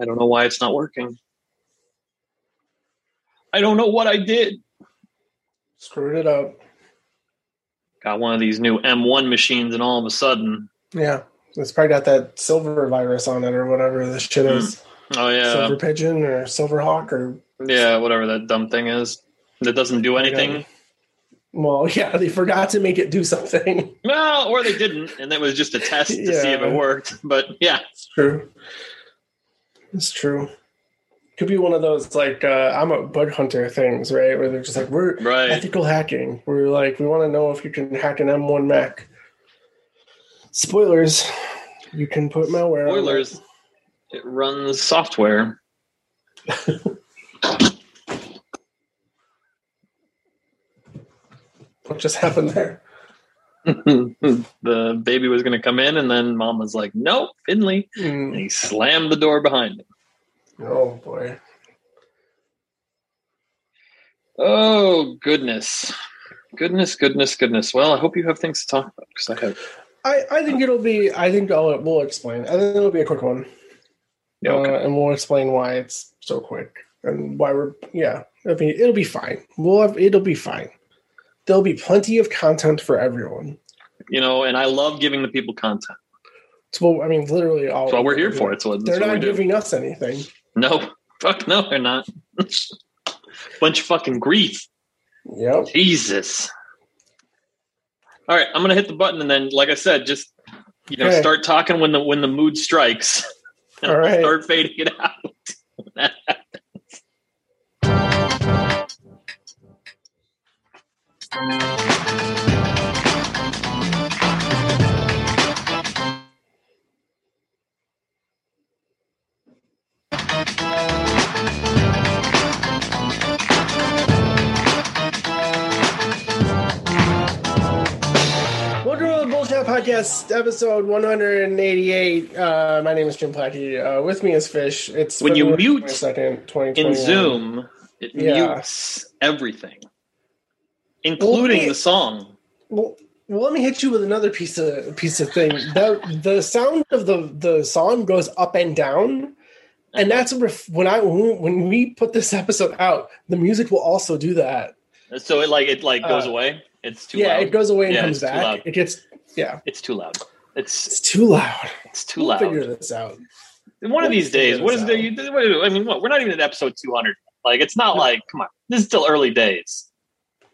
I don't know why it's not working. I don't know what I did. Screwed it up. Got one of these new M1 machines, and all of a sudden, Yeah. It's probably got that silver virus on it or whatever this shit hmm. is. oh yeah, Silver pigeon or silver hawk or yeah, whatever that dumb thing is that doesn't do anything. well, yeah, they forgot to make it do something. Well, or they didn't, and that was just a test to see if it worked. But yeah, It's true. It's true. Could be one of those like uh, I'm a bug hunter things, right? Where they're just like we're right. ethical hacking. We're like we want to know if you can hack an M1 Mac. Spoilers. You can put malware. on it. Spoilers. It runs software. What just happened there? The baby was going to come in, and then mom was like, "Nope, Finley," and Mm. he slammed the door behind him. Oh boy. Oh goodness, goodness, goodness, goodness. Well, I hope you have things to talk about because I have. I, I think it'll be. I think I'll, we'll explain. I think it'll be a quick one, Yeah, okay. uh, and we'll explain why it's so quick and why we're. Yeah, it'll be it'll be fine. We'll have it'll be fine. There'll be plenty of content for everyone. you know, and I love giving the people content. It's what I mean. Literally, all That's what we're here for. It's what, They're that's what we not giving us anything. No, fuck no, they're not. Bunch of fucking grief. Yep. Jesus. All right, I'm gonna hit the button, and then, like I said, just you know, Okay. start talking when the when the mood strikes. And I'll start fading it out. Podcast, episode 188. Uh, my name is Jim Plachy. Uh, with me is Fish. It's When you mute 22nd, 2021. In Zoom, it Yeah. mutes everything, including Well, the song. Well, well, let me hit you with another piece of piece of thing. The the sound of the the song goes up and down, and that's ref- when I when we, put this episode out, the music will also do that. So it like it like goes Uh, away. It's too loud. yeah, loud. it goes away and Yeah, comes back. It gets yeah, It's too loud. It's it's too loud. it's too We'll loud. figure this out. One of we'll these days, what is there? You, I mean, what? We're not even at episode 200. Like, it's not No. like, come on, this is still early days.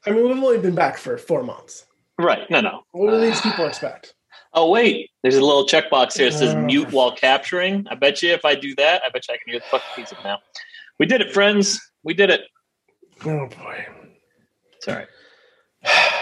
I mean, we've only been back for four months. Right? No, no. What do these people expect? Oh wait, there's a little checkbox here that says Uh. mute while capturing. I bet you if I do that, I bet you I can hear the fucking music now. We did it, friends. We did it. Oh boy. It's all right.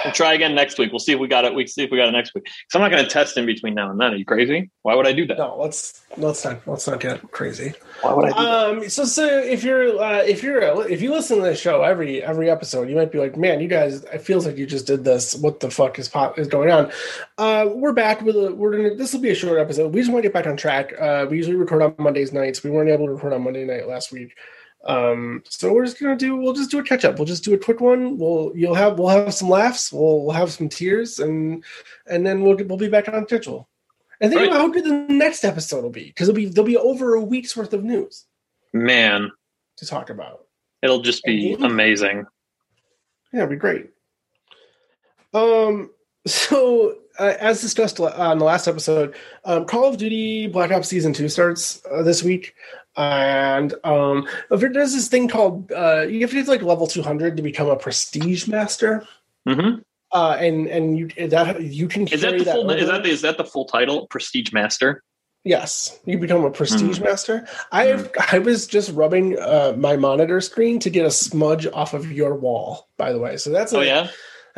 We'll try again next week. We'll see if we got it. We see if we got it next week. Because I'm not going to test in between now and then. Are you crazy? Why would I do that? No, let's let's not let's not get crazy. Why would I do that? Um, so so if you're uh, if you're if you listen to this show every every episode, you might be like, man, you guys, it feels like you just did this. What the fuck is pop is going on? Uh, we're back with a we're gonna this will be a short episode. We just want to get back on track. Uh, we usually record on Mondays nights. We weren't able to record on Monday night last week. Um, so we're just gonna do we'll just do a catch up. We'll just do a quick one. We'll you'll have we'll have some laughs. We'll, we'll have some tears and and then we'll we'll be back on schedule. And think Right. about how good the next episode will be because it'll be there'll be over a week's worth of news Man, to talk about. it'll just be And- amazing. Yeah, it'd be great. Um, so uh, as discussed on the last episode, um, Call of Duty Black Ops Season Two starts uh, this week, and um, there's this thing called uh, you have to get like level 200 to become a Prestige Master, hmm uh, and and you that you can Is that the full? over. Is that the, is that the full title? Prestige Master. Yes, you become a prestige master. I have, I was just rubbing uh, my monitor screen to get a smudge off of your wall. By the way, so that's a, Oh yeah.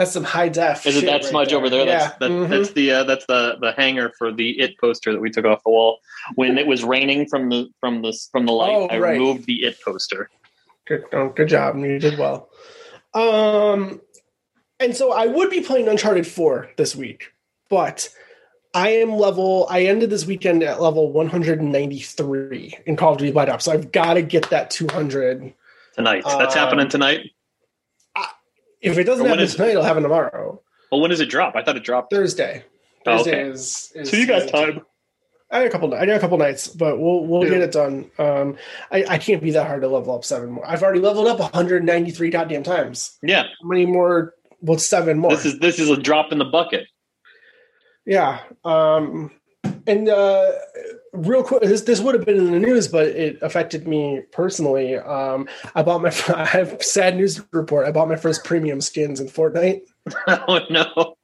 That's some high def. Is it shit that right smudge over there? Yeah. That's that, mhm. that's the uh, that's the the hanger for the it poster that we took off the wall when it was raining from the from the from the light. Oh, I right. removed the it poster. good. Oh, good job. You did well. Um, and so I would be playing Uncharted Four this week, but I am level. I ended this weekend at level 193 in Call of Duty Black Ops. So I've got to get that 200. tonight. That's Um, happening tonight. If it doesn't happen is- tonight, it'll happen tomorrow. Well, when does it drop? I thought it dropped. Thursday. Oh, Thursday okay. is, is So you got time. I got a couple. I got a couple nights, but we'll we'll Yeah. get it done. Um, I, I can't be that hard to level up seven more. I've already leveled up 193 goddamn times. Yeah, How many more? What's seven more? this is this is a drop in the bucket. yeah. Um, and uh, real quick, this this would have been in the news, but it affected me personally. Um, I bought my. I have sad news report. I bought my first premium skins in Fortnite. oh no!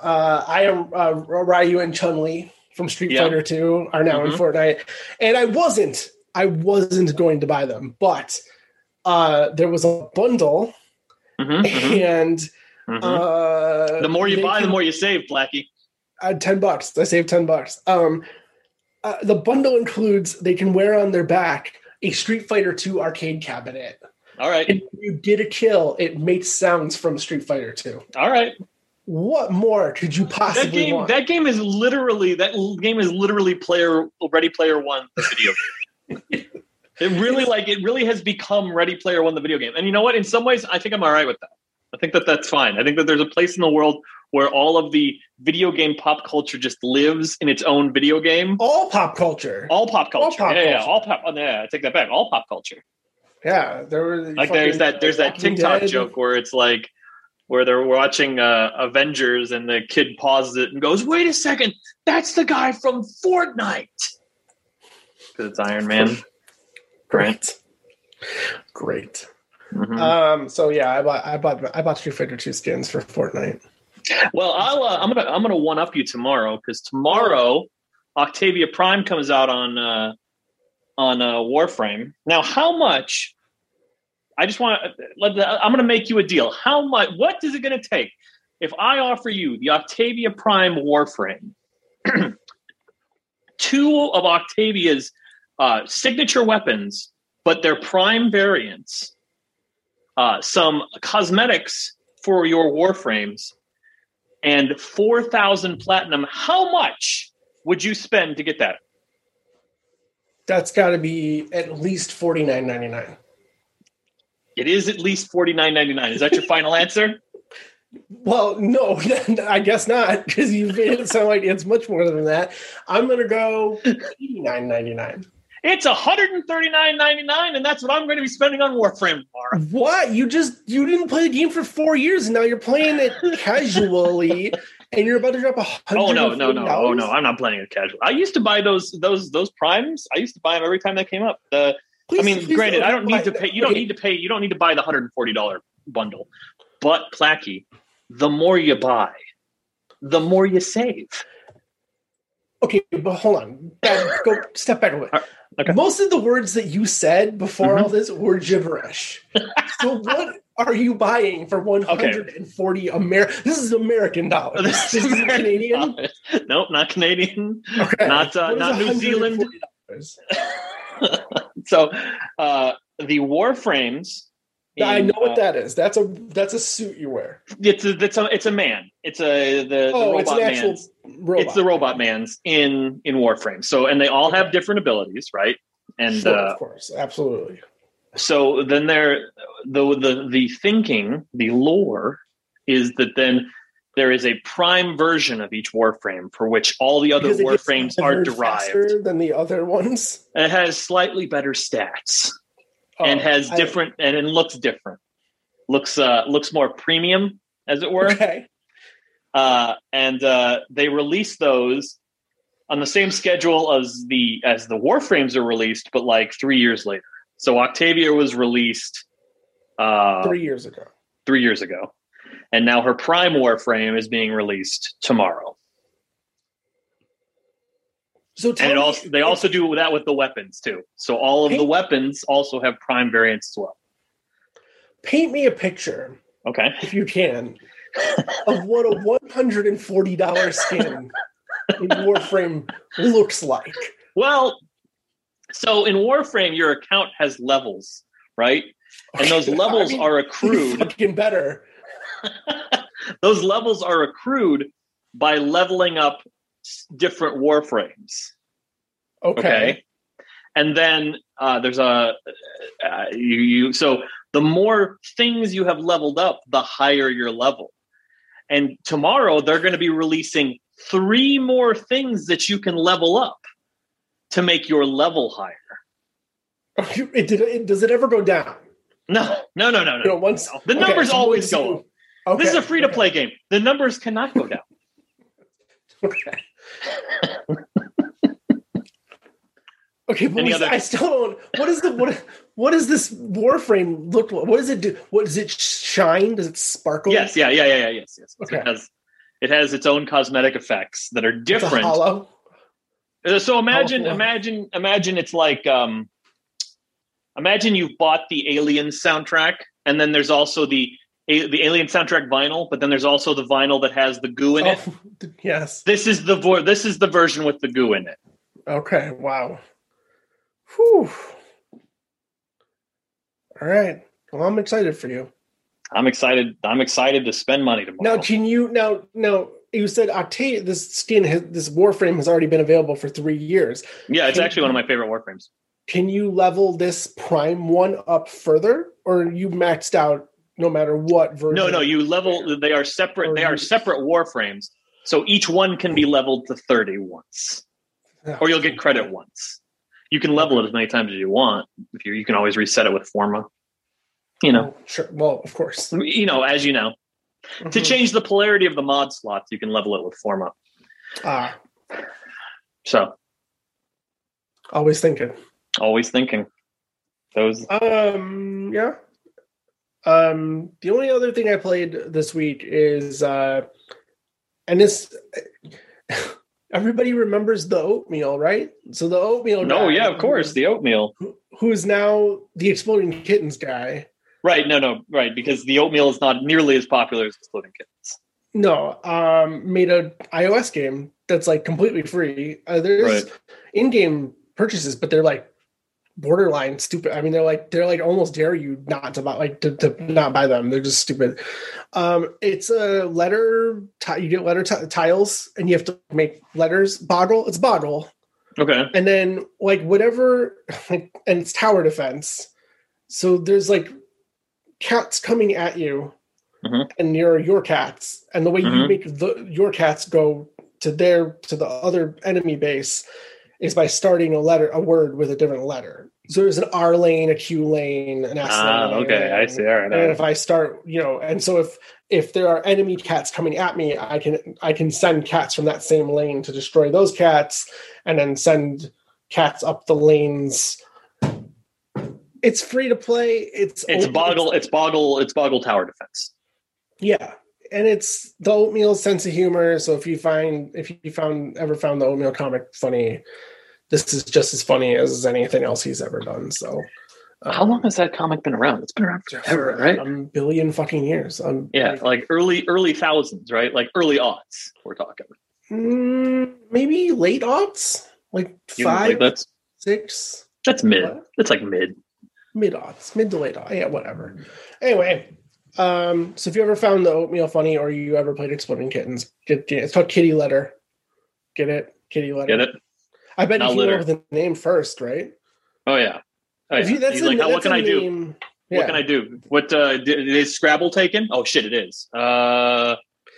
Uh, I am uh, Ryu and Chun Li from Street Yeah. Fighter Two are now in Mhm. Fortnite, and I wasn't. I wasn't going to buy them, but uh, there was a bundle, Mhm, mhm, and mhm. uh, the more you buy, the more you save, Plachy. uh, ten bucks. I saved ten bucks. Um, uh, the bundle includes they can wear on their back a Street Fighter Two arcade cabinet, All right, and when you get a kill, it makes sounds from Street Fighter Two. all right. What more could you That possibly game, want? that game is literally that game is literally player Ready Player One, the video game. it really like it really has become Ready Player One, the video game. And you know what? In some ways, I think I'm all right with that. I think that that's fine. I think that there's a place in the world where all of the video game pop culture just lives in its own video game. All pop culture. All pop culture. All pop yeah, yeah, culture. all pop. oh, yeah, I take that back. All pop culture. Yeah, there were Like there's that there's that TikTok Dead. joke where it's like where they're watching uh, Avengers and the kid pauses it and goes, "Wait a second, that's the guy from Fortnite." Because it's Iron Man. Great, great. Mhm. Um, so yeah, I bought I bought I bought Street Fighter Two skins for Fortnite. well, I'll uh, I'm gonna I'm gonna one up you tomorrow because tomorrow Octavia Prime comes out on uh, on uh, Warframe. Now, how much? I just want to. Let the, I'm going to make you a deal. How much? What is it going to take if I offer you the Octavia Prime Warframe? two of Octavia's uh, signature weapons, but they're prime variants. Uh, some cosmetics for your Warframes, and four thousand platinum. How much would you spend to get that? That's got to be at least forty nine ninety nine. It is at least forty nine ninety nine. Is that your final answer? Well, no, I guess not because you made it sound like it's much more than that. I'm gonna go eighty nine ninety nine. It's one hundred and thirty nine ninety nine, and that's what I'm going to be spending on Warframe tomorrow. What? You just you didn't play the game for four years and now you're playing it casually and you're about to drop a hundred. Oh no, no, no, oh no! I'm not playing it casually. I used to buy those those those primes. I used to buy them every time they came up. The I mean, granted, I don't need to pay. You don't need to pay. You don't need to buy the hundred and forty dollar bundle. But Plachy, the more you buy, the more you save. Okay, but hold on. Go step back a bit. Okay. Most of the words that you said before Mhm. all this were gibberish. so what are you buying for 140 Amer? This is American dollars. This, is American Canadian. dollars. Nope, not Canadian. Okay. Not, uh, not New Zealand. So uh, the Warframes. I know what uh, that is. That's a that's a suit you wear. It's a, it's a it's a man. It's a the, Oh, the it's an robot actual man's. Robot. It's the robot man's in in Warframe. So and they all have different abilities, right? And Sure, uh, of course, absolutely. so then there the the the thinking, the lore is that then there is a prime version of each Warframe for which all the other Because it gets Warframes are derived. faster than the other ones. It has slightly better stats and Oh, has I- different and it looks different. Looks uh looks more premium, as it were. Okay. Uh, and uh, they release those on the same schedule as the as the Warframes are released, but like three years later. So Octavia was released uh, Three years ago. three years ago, and now her Prime Warframe is being released tomorrow. So tell And also they also do that with the weapons too. So all of the weapons also have Prime variants as well. paint me a picture, Okay. if you can, of what a one hundred and forty dollar skin in Warframe looks like. Well, so in Warframe, your account has levels, right? And those I levels mean, are accrued. Fucking better. those levels are accrued by leveling up different warframes Okay. okay and then uh, there's a uh, you, you so the more things you have leveled up the higher your level and tomorrow they're going to be releasing three more things that you can level up to make your level higher. Oh, it, did, it, does it ever go down? No, no, no, no, no. You know, once The okay, numbers always go up. Okay, This is a free to okay, play game. The numbers cannot go down. Okay. Okay, but we- I still don't. What is the what? What does this Warframe look like? What does it do? What does it shine? Does it sparkle? yes, yeah, yeah, yeah, yeah, yes, yes. Okay. It has it has its own cosmetic effects that are different. hollow. Uh, So imagine, Hollow. imagine, imagine it's like um, imagine you've bought the Alien soundtrack, and then there's also the the Alien soundtrack vinyl, but then there's also the vinyl that has the goo in it. Oh, yes. This is the vo- this is the version with the goo in it. Okay. Wow. Whew. All right. Well, I'm excited for you. I'm excited. I'm excited to spend money tomorrow. Now, can you now? Now, you said Octave. This skin, has, this Warframe has already been available for three years. yeah, it's can- actually one of my favorite warframes. Can you level this Prime one up further, or you maxed out no matter what version? No, no, you level. They are separate. They are separate warframes. So each one can be leveled to thirty once, or you'll get credit once. You can level it as many times as you want. If you, you can always reset it with Forma. You know, Oh, sure. Well, of course. you know, as you know, to Mhm. change the polarity of the mod slots, you can level it with Forma. Ah, So always thinking. always thinking those. Um, yeah. Um, the only other thing I played this week is, uh, and this, everybody remembers the oatmeal, right? So the oatmeal. No, yeah, of course, the oatmeal. who- who's now the exploding kittens guy. Right, no, no, right, because the oatmeal is not nearly as popular as exploding kittens. No, um, made a iOS game that's like completely free. Uh, there's Right. in-game purchases, but they're like borderline stupid. I mean, they're like they're like almost dare you not to buy like to, to not buy them. They're just stupid. Um, it's a letter. T- you get letter t- tiles, and you have to make letters. Boggle. It's boggle, Okay, and then like whatever, like, and it's tower defense. So there's like cats coming at you, Mhm. and you're your cats, and the way you Mhm. make the your cats go to their to the other enemy base is by starting a letter a word with a different letter. So there's an R lane, a Q lane, an S ah, lane. okay, I see. All right, And right. if I start, you know, and so if if there are enemy cats coming at me, I can I can send cats from that same lane to destroy those cats, and then send cats up the lanes. It's free to play. It's It's oat- boggle. It's boggle. It's boggle tower defense. yeah, and it's the oatmeal sense of humor. So if you find if you found ever found the oatmeal comic funny, this is just as funny as anything else he's ever done. So uh, How long has that comic been around? It's been around forever, right? A billion fucking years. Um, Yeah, like, like early early thousands, right? Like early aughts. We're talking. mm, maybe late aughts, like You- five, like, that's six, that's mid. What? That's like mid. mid aughts, mid to late aughts. Yeah, whatever. Anyway, um, so if you ever found the oatmeal funny or you ever played Exploding Kittens, get, get it's called Kitty Letter. Get it? Kitty Letter. Get it? I bet Not you came up with the name first, right? Oh yeah. Oh, yeah. You, that's a, like, "How- what that's can I do? name- What yeah. can I do? What uh, did, is Scrabble taken? Oh shit, it is. Uh,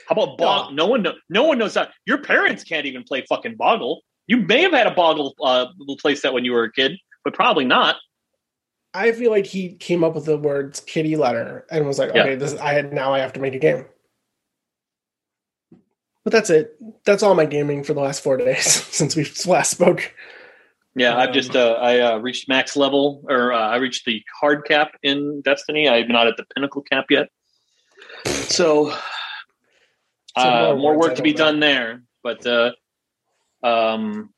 how about Boggle? No one, know, no one knows that. Your parents can't even play fucking Boggle. You may have had a Boggle uh, play set when you were a kid, but probably not. I feel like he came up with the words kitty letter and was like, Yeah. okay, this I had now I have to make a game. But that's it. That's all my gaming for the last four days since we last spoke. Yeah, I've just uh, I uh, reached max level, or uh, I reached the hard cap in Destiny. I'm not at the pinnacle cap yet, so uh, more more work to be know. done there. But uh, um,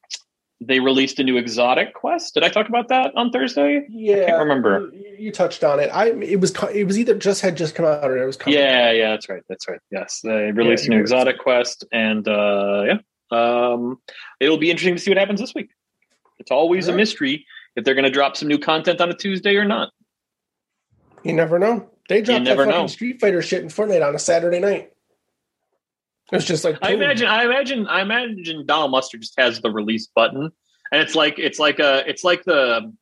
they released a new exotic quest. Did I talk about that on Thursday? Yeah, I can't remember. You, you touched on it. I it was it was either just had just come out or it was coming. Yeah, yeah, that's right. That's right. Yes, they released Yeah, a new exotic quest, and uh, yeah, um, it'll be interesting to see what happens this week. It's always a mystery if they're going to drop some new content on a Tuesday or not. You never know. They dropped that fucking know. Street Fighter shit in Fortnite on a Saturday night. It's just like I imagine, I imagine, I imagine Donald Mustard just has the release button, and it's like it's like a it's like the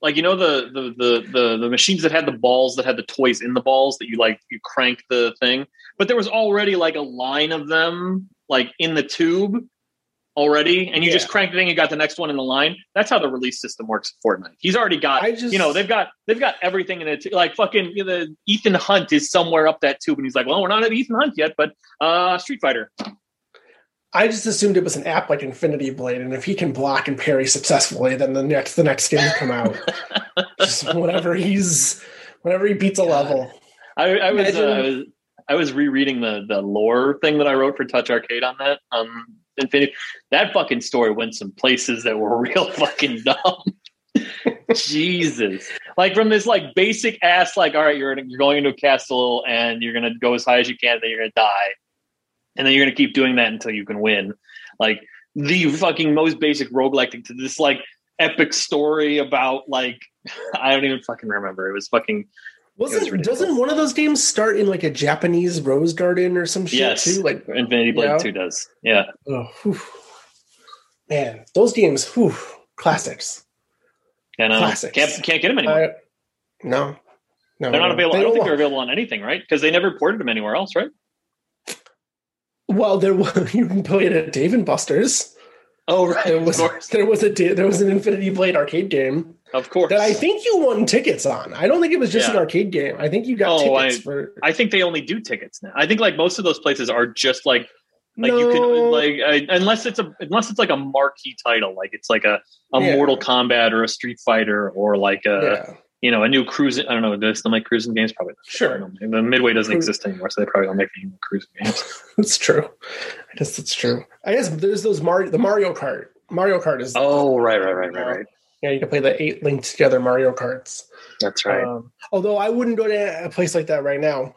like you know the the the the, the machines that had the balls that had the toys in the balls that you like you crank the thing, but there was already like a line of them like in the tube. Already, and you just Yeah. crank the thing, you got the next one in the line. That's how the release system works for Fortnite. He's already got, I just you know, they've got they've got everything in it. Like fucking you know, the Ethan Hunt is somewhere up that tube, and he's like, well, we're not at Ethan Hunt yet, but uh Street Fighter. I just assumed it was an app like Infinity Blade, and if he can block and parry successfully, then the next the next skins come out. just whatever he's whenever he beats a level. I, I was, uh, I was I was rereading the the lore thing that I wrote for Touch Arcade on that um Infinity. That fucking story went some places that were real fucking dumb. Jesus, like from this like basic ass like all right, you're you're going into a castle and you're gonna go as high as you can, then you're gonna die, and then you're gonna keep doing that until you can win. Like the fucking most basic roguelike to this like epic story about like I don't even fucking remember. It was fucking Wasn't doesn't one of those games start in like a Japanese rose garden or some shit Yes. too? Like, Infinity Blade Yeah. 2 does. Yeah. oh, whew. man, those games, whew, classics. And uh, Classics. can't can't get them anymore. I, no, no, they're not no. available. They I don't think they're available on anything, right? Because they never ported them anywhere else, right? Well, there was you can play it at Dave and Buster's. Oh, right. There was of course. there was a there was an Infinity Blade arcade game Of course. that I think you won tickets on. I don't think it was just an arcade game. I think you got Oh, tickets I- for. I think they only do tickets now. I think like most of those places are just like like you No. can like uh, unless it's a unless it's like a marquee title, like it's like a a Yeah. Mortal Kombat or a Street Fighter or like a yeah, you know a new Cruis'n. I don't know. Do they still make Cruis'n games? Probably. not. Sure. I. The Midway doesn't exist anymore, so they probably don't make any more Cruis'n games. that's true. I guess that's true. I guess there's those Mario the Mario Kart. Mario Kart is Oh, right, right, right, right, right. Yeah. You can play the eight linked together Mario Karts. That's right. Um, although I wouldn't go to a place like that right now.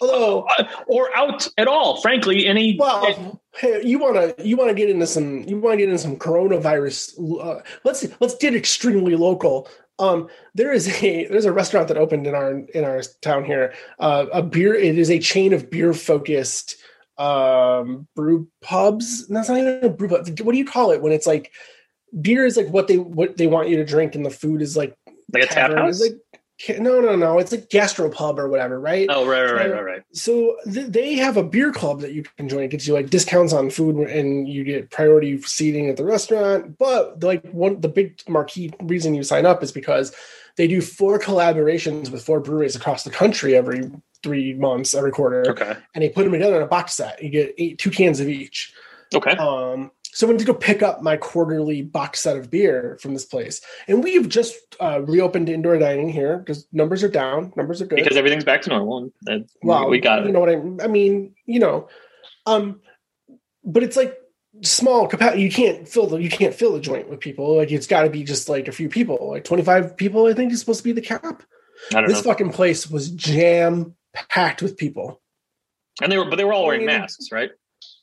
Although, Uh, or out at all, frankly. Any well, hey, you want to you want to get into some you want to get into some coronavirus. Uh, let's let's get extremely local. Um, there is a there's a restaurant that opened in our in our town here. Uh, a beer. It is a chain of beer focused um brew pubs. That's not even a brew pub. What do you call it when it's like beer is like what they what they want you to drink and the food is like like a tap tavern. house. Like no no no. It's like a gastropub or whatever, right? oh, right, right, right, right, right. So th- they have a beer club that you can join. It gets you like discounts on food and you get priority seating at the restaurant. But like one, the big marquee reason you sign up is because they do four collaborations with four breweries across the country every three months, every quarter, Okay, and they put them together in a box set. You get eight, two cans of each. okay. Um, so I went to go pick up my quarterly box set of beer from this place, and we've just uh, reopened indoor dining here because numbers are down. Numbers are good Because everything's back to normal. And well, we got it. you it. know what I, I mean, you know, um, but it's like small capacity. You can't fill the you can't fill the joint with people. Like it's got to be just like a few people, like twenty five people. I think is supposed to be the cap. I don't This know. fucking place was jam packed with people. And they were, but they were all wearing masks, right?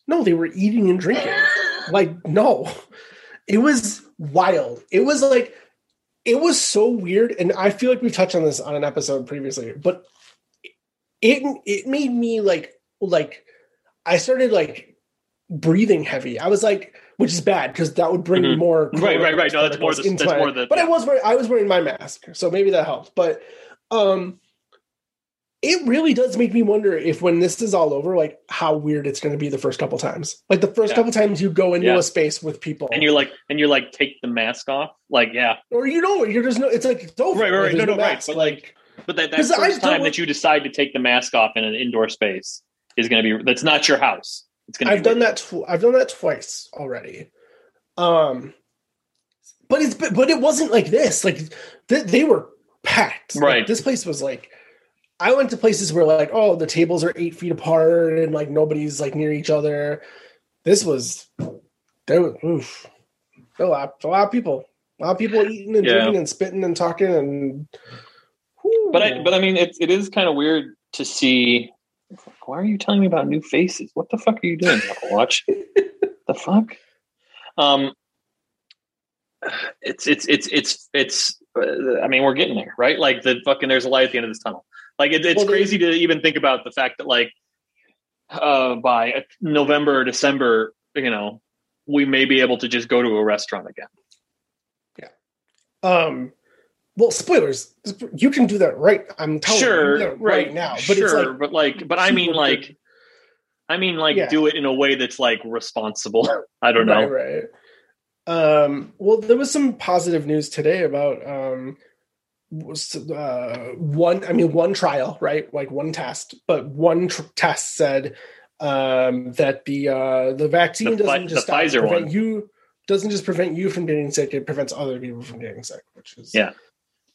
No, they were eating and drinking. Like no, it was wild. It was like it was so weird, and I feel like we touched on this on an episode previously, but it it made me like like I started like breathing heavy. I was like, which is bad because that would bring Mhm. more Right, right, right. No, that's more the- that's my- more the- But I was wearing I was wearing my mask, so maybe that helped. But um, it really does make me wonder if when this is all over, like how weird it's going to be the first couple times. Like the first Yeah. couple times you go into Yeah. a space with people, And you're like, and you're like, take the mask off. Like, yeah. or you know, you're just no. It's like it's over. Right, right, right. There's No, no, right. But, like, But that, that first time that you decide to take the mask off in an indoor space is going to be, that's not your house. It's going to I've done that. Tw- I've done that twice already. Um, but it's but, it wasn't like this. Like th- they were packed. Like, Right. this place was like. I went to places where like oh the tables are eight feet apart and like nobody's like near each other. This was there was oof, a lot a lot of people a lot of people eating and Yeah. drinking and spitting and talking and. Whew. But I, but I mean, it, it is kind of weird to see. Why are you telling me about new faces? What the fuck are you doing, Apple Watch? the fuck? Um, it's it's it's it's it's. Uh, I mean, we're getting there, right? Like the fucking. There's a light at the end of this tunnel. Like it, it's Well, crazy to even think about the fact that like uh, by November or December, you know, we may be able to just go to a restaurant again. Yeah. Um well spoilers you can do that right i'm telling you, you Sure, that right, right now but sure, it's like but like, but I mean, like. good. I mean, like, Yeah. do it in a way that's like responsible. I don't know. Right, right. Um, well, there was some positive news today about um, uh, one. I mean, one trial, right? Like one test, but one tr- test said um, that the uh, the vaccine The doesn't just stop- Pfizer prevent one. you doesn't just prevent you from getting sick; it prevents other people from getting sick, which is Yeah.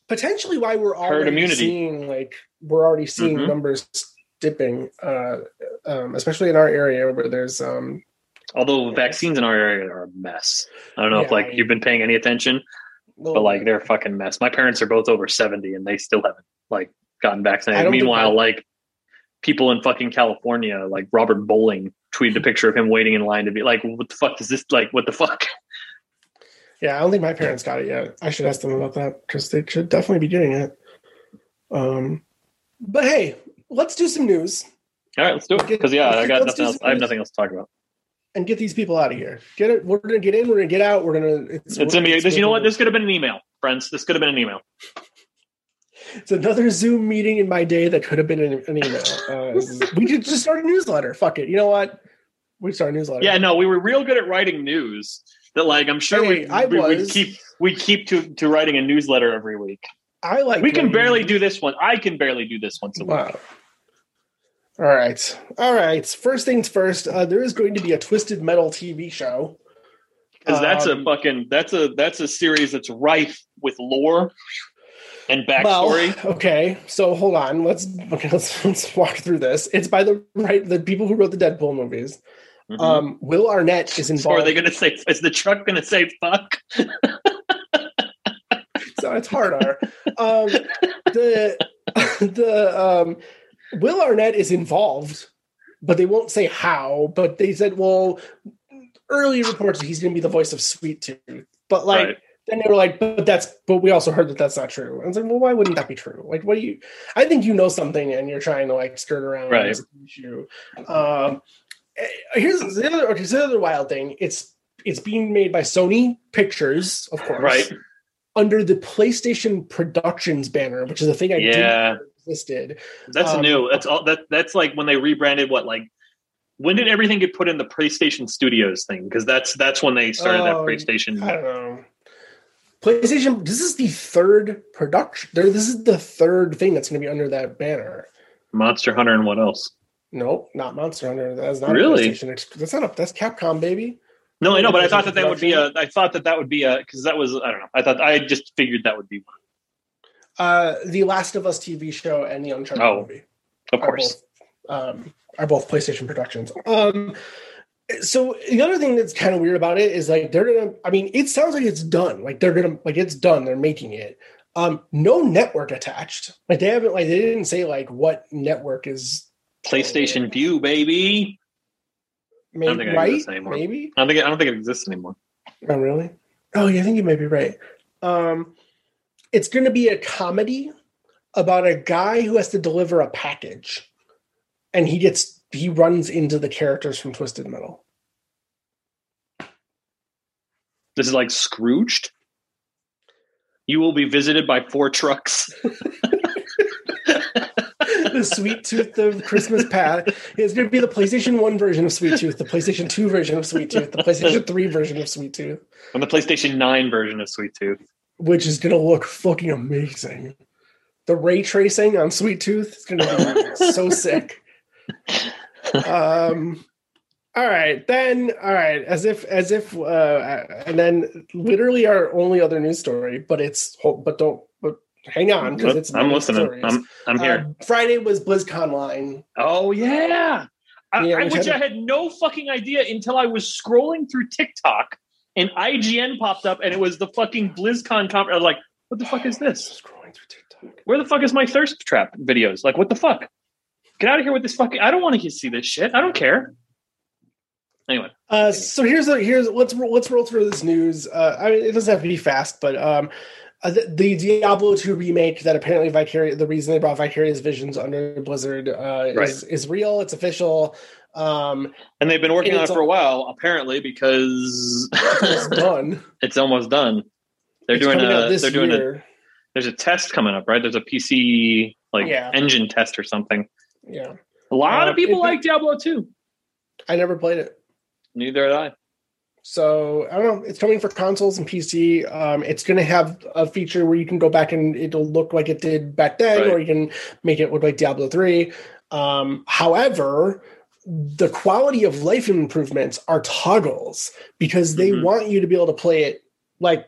potentially why we're already seeing like we're already seeing Mhm. numbers dipping, uh, um, especially in our area where there's um, Although vaccines in our area are a mess. I don't know if like I- you've been paying any attention, but like they're a fucking mess. My parents are both over seventy, and they still haven't like gotten vaccinated. Meanwhile, like people in fucking California, like Robert Bowling tweeted a picture of him waiting in line to be like, "What the fuck is this? Like, what the fuck?" Yeah, I don't think my parents got it yet. I should ask them about that because they should definitely be getting it. Um, but hey, let's do some news All right, let's do it. Because yeah, I got nothing else. I have nothing else to talk about. And get these people out of here. Get it. We're gonna get in. We're gonna get out. We're gonna. It's, It's gonna be. This, you know what? This could have been an email, friends. This could have been an email. It's another Zoom meeting in my day that could have been an, an email. Uh, we could just start a newsletter. Fuck it. You know what? We start a newsletter. Yeah, no, we were real good at writing news. That like I'm sure Hey, we I we would was. keep we keep to to writing a newsletter every week. I like. We can writing. barely do this one. I can barely do this once a week. All right. All right. First things first. Uh, there is going to be a Twisted Metal TV show. Because that's a Um, fucking that's a that's a series that's rife with lore and backstory. Well, okay, so hold on. Let's okay, let's let's walk through this. It's by the right the people who wrote the Deadpool movies. Mhm. Um, Will Arnett is involved. are they going to say? Is the truck going to say "fuck"? so it's hard R. Um, the the um, Will Arnett is involved, but they won't say how. But they said, well, early reports that he's going to be the voice of Sweet Tooth. But like Right. then they were like, but that's but we also heard that that's not true. And I was like, well, why wouldn't that be true? Like, what do you? I think you know something and you're trying to like skirt around Right. this issue. Um, eh, here's the other okay. The other wild thing. It's it's being made by Sony Pictures, of course, Right. under the PlayStation Productions banner, which is a thing I didn't Yeah, know existed. that's Um, new. That's all. That that's like when they rebranded. What like when did everything get put in the PlayStation Studios thing? Because that's that's when they started that Oh, PlayStation. I don't know. PlayStation. This is the third production. This is the third thing that's going to be under that banner. Monster Hunter and what else? Nope, not Monster Hunter. That's not Really? PlayStation. That's not a. That's Capcom, baby. No, I know, but I thought that that would be a. I thought that that would be a because that was I don't know. I thought I just figured that would be Uh, the Last of Us TV show and the Uncharted Oh, movie. of are course. both, um, are both PlayStation productions. Um, so the other thing that's kind of weird about it is like they're gonna. I mean, it sounds like it's done. Like they're gonna like it's done. They're making it. Um, no network attached. Like they haven't. Like they didn't say like what network is. PlayStation View, baby. Maybe, think it right? exists anymore. Maybe. I don't think it, I don't think it exists anymore. Oh, really? Oh, yeah. I think you may be right. Um, it's going to be a comedy about a guy who has to deliver a package, and he gets he runs into the characters from Twisted Metal. This is like Scrooged. You will be visited by four trucks. the Sweet Tooth of Christmas Past is going to be the PlayStation One version of Sweet Tooth, the PlayStation Two version of Sweet Tooth, the PlayStation Three version of Sweet Tooth, and the PlayStation 9 version of Sweet Tooth. Which is going to look fucking amazing. The ray tracing on Sweet Tooth is going to be so sick. Um. All right, then. All right, as if, as if, uh, and then literally our only other news story, but it's, but don't, but hang on because it's. I'm listening. stories. I'm I'm here. Uh, Friday was BlizzConline. oh yeah. I, Yeah, I, which which had I had no fucking idea until I was scrolling through TikTok and IGN popped up and it was the fucking BlizzCon conference. I was like, what the fuck is this? Scrolling through TikTok. Where the fuck is my thirst trap videos? Like, what the fuck? Get out of here with this fucking. I don't want to see this shit. I don't care. Anyway, Uh, so here's the here's let's let's roll through this news. Uh, I mean, it doesn't have to be fast, but um, uh, the, the Diablo 2 remake that apparently Vicarious the reason they brought Vicarious Visions under Blizzard uh, is is real. It's official. Um, and they've been working on it for a while, apparently, because it's done. it's almost done. They're It's doing a. this They're doing a. There's a test coming up, right? There's a PC like Yeah. engine test or something. Yeah. A lot Uh, of people it- like Diablo 2. I never played it. Neither did I. So I don't know. It's coming for consoles and PC. Um, it's going to have a feature where you can go back and it'll look like it did back then, Right. or you can make it look like Diablo three. Um, however, the quality of life improvements are toggles because they Mhm. want you to be able to play it like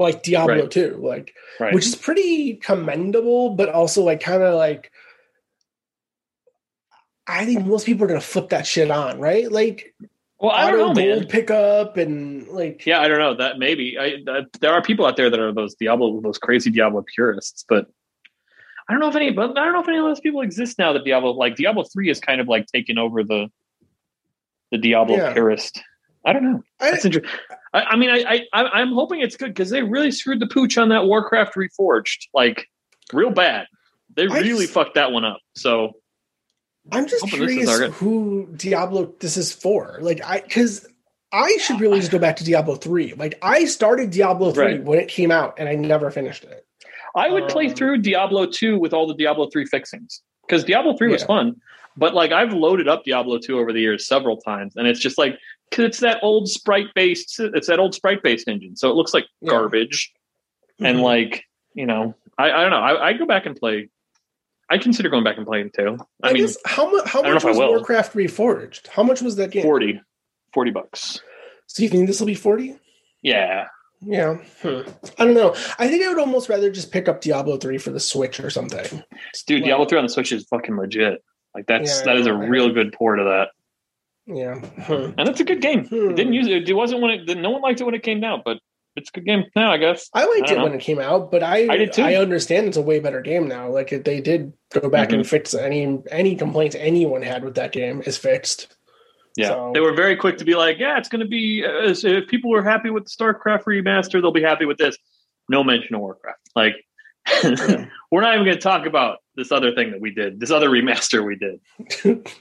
like Diablo Right. two, like Right. which is pretty commendable, but also like kind of like I think most people are gonna flip that shit on, right? Like well, I don't know, man. pickup and like Yeah, I don't know. That maybe I, that, there are people out there that are those Diablo, those crazy Diablo purists, but I don't know if any. But I don't know if any of those people exist now. That Diablo, like Diablo three, is kind of like taking over the the Diablo Yeah. purist. I don't know. I, That's interesting. I, I mean, I, I I'm hoping it's good because they really screwed the pooch on that Warcraft Reforged, like real bad. They I really just- fucked that one up. So I'm just Hoping this is curious who Diablo this is for. Like I because I should really just go back to Diablo 3. Like I started Diablo 3 Right. when it came out and I never finished it. I would play Um, through Diablo 2 with all the Diablo 3 fixings because Diablo 3 was fun. But like I've loaded up Diablo 2 over the years several times, and it's just like because it's that old sprite based, it's that old sprite based engine, so it looks like Yeah. garbage. And Mhm. like you know, I, I don't know. I, I go back and play. I consider going back and playing too. I, I, mean, how much how much was. Warcraft Reforged? How much was that game? 40, 40 bucks. So you think this will be 40? Yeah, Yeah. Hmm. I don't know. I think I would almost rather just pick up Diablo 3 for the Switch or something. dude, Like- Diablo 3 on the Switch is fucking legit. Like that's Yeah, that is a know. real good port of that, Yeah. Hmm. and it's a good game. Hmm. It didn't use it. It wasn't when it. No one liked it when it came out, but it's a good game now, I guess. I liked I it don't when it came out, but I I did too. I understand it's a way better game now. Like they did go back and fix any any complaints anyone had with that game is fixed. Yeah, So- they were very quick to be like, "Yeah, it's going to be uh, if people were happy with the StarCraft remaster, they'll be happy with this." No mention of Warcraft. Like, we're not even going to talk about this other thing that we did, this other remaster we did.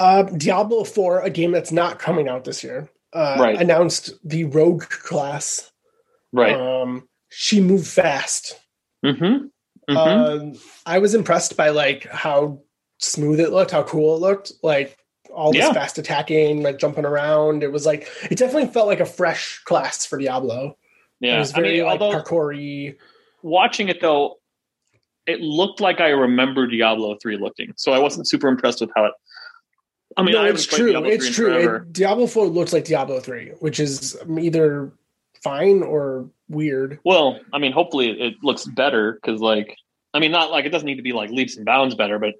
Uh, Diablo 4, a game that's not coming out this year, uh, Right. announced the Rogue class. Right. Um, she moved fast. mm-hmm. Mm-hmm. Um, I was impressed by like how smooth it looked, how cool it looked. Like all this Yeah. fast attacking, like jumping around. It was like it definitely felt like a fresh class for Diablo. Yeah, It was I very mean, like parkoury. watching it though, it looked like I remember Diablo three looking, so I wasn't super impressed with how it. I mean, no, I it's true. It's true. It, Diablo 4 looks like Diablo 3, which is either fine or weird. Well, I mean, hopefully it looks better because, like, I mean, not like it doesn't need to be like leaps and bounds better, but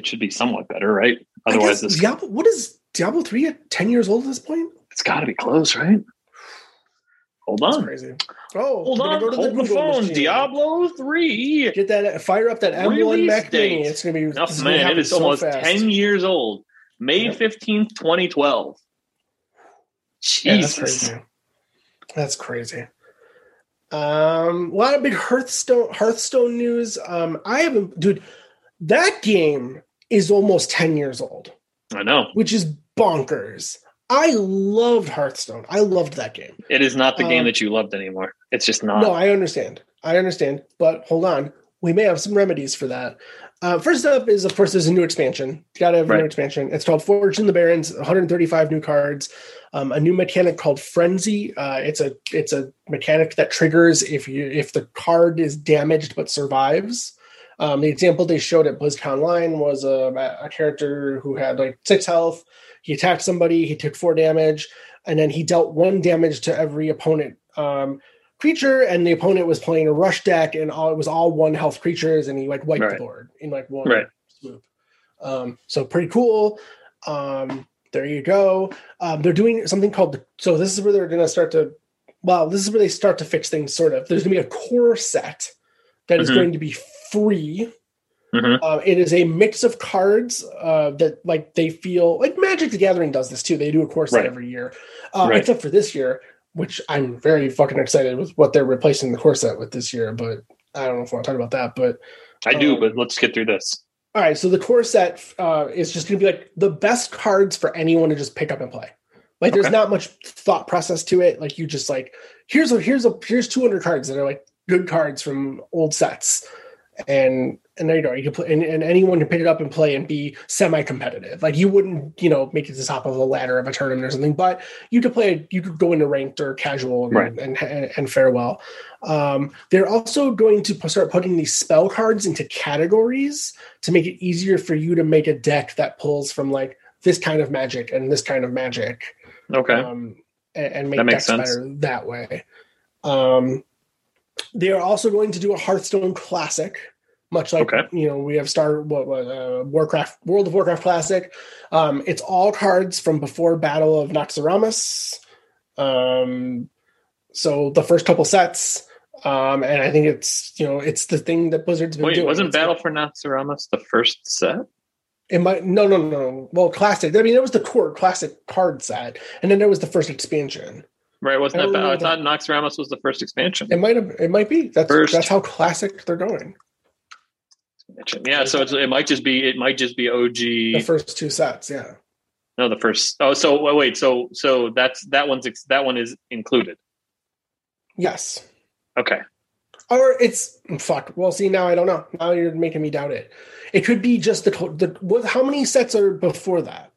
it should be somewhat better, right? Otherwise, this, Diablo, what is Diablo 3 at 10 years old at this point? it's got to be close, right? Hold That's on, crazy. Oh, hold on, go to hold the, Google phone. machine. Diablo three. Get that, fire up that M1 Release Mac Mini. It's going to be, Oh this gonna man, it happen is so almost fast. ten years old. May Yep. fifteenth, twenty twelve. Yeah, that's Jesus. crazy. That's crazy. Um, a lot of big Hearthstone Hearthstone news. Um, I haven't, dude. That game is almost ten years old, I know which is bonkers. I loved Hearthstone. I loved that game. it is not the game Um, that you loved anymore. It's just not. No, I understand. I understand. But hold on. We may have some remedies for that. Uh, first up is, of course, there's a new expansion. You got to have a Right. new expansion. It's called Forged in the Barrens, 135 new cards, um, a new mechanic called Frenzy. Uh, it's a it's a mechanic that triggers if you if the card is damaged but survives. Um, the example they showed at BlizzConline was a, a character who had like six health. He attacked somebody, he took four damage, and then he dealt one damage to every opponent. Um, creature and the opponent was playing a rush deck and all it was all one health creatures and he like wiped Right. the board in like one Right. swoop. Um, so pretty cool. Um, there you go. Um, they're doing something called so this is where they're going to start to well this is where they start to fix things sort of. There's going to be a core set that is Mhm. going to be free. Mhm. Uh, it is a mix of cards uh, that like they feel like Magic the Gathering does this too. They do a core set Right. every year, uh, Right. except for this year, which I'm very fucking excited with what they're replacing the core set with this year. But I don't know if I want to talk about that. But I do, um, but let's get through this. all right, so the core set uh, is just going to be like the best cards for anyone to just pick up and play. Like, there's not much thought process to it. Like, you just like here's a here's a here's 200 cards that are like good cards from old sets, and and there you go. You can play, and, and anyone can pick it up and play and be semi-competitive. Like you wouldn't, you know, make it to the top of the ladder of a tournament or something, but you could play. You could go into ranked or casual and Right. and, and, and fare well. Um, they're also going to start putting these spell cards into categories to make it easier for you to make a deck that pulls from like this kind of magic and this kind of magic Okay. um, and, and make That makes decks sense. better that way. Um, they are also going to do a Hearthstone Classic, much like Okay. you know we have Star what, what uh, Warcraft World of Warcraft Classic. Um, it's all cards from before Battle of Naxxramas. Um, so the first couple sets. Um, and I think it's you know it's the thing that Blizzard's been Wait, doing. wasn't It's- Battle for Naxxramas the first set? It might no no no no. Well, classic. I mean, it was the core classic card set, and then there was the first expansion. Right, wasn't that? don't oh I know thought Naxxramas was the first expansion. It might have. It might be. That's First. that's how classic they're going. Yeah, so it's, it might just be it might just be OG. The first two sets, yeah. No, the first. Oh, so wait, wait, so so that's that one's that one is included. Yes. Okay, Or it's fuck. Well, see now I don't know. Now you're making me doubt it. It could be just the the. What, how many sets are before that?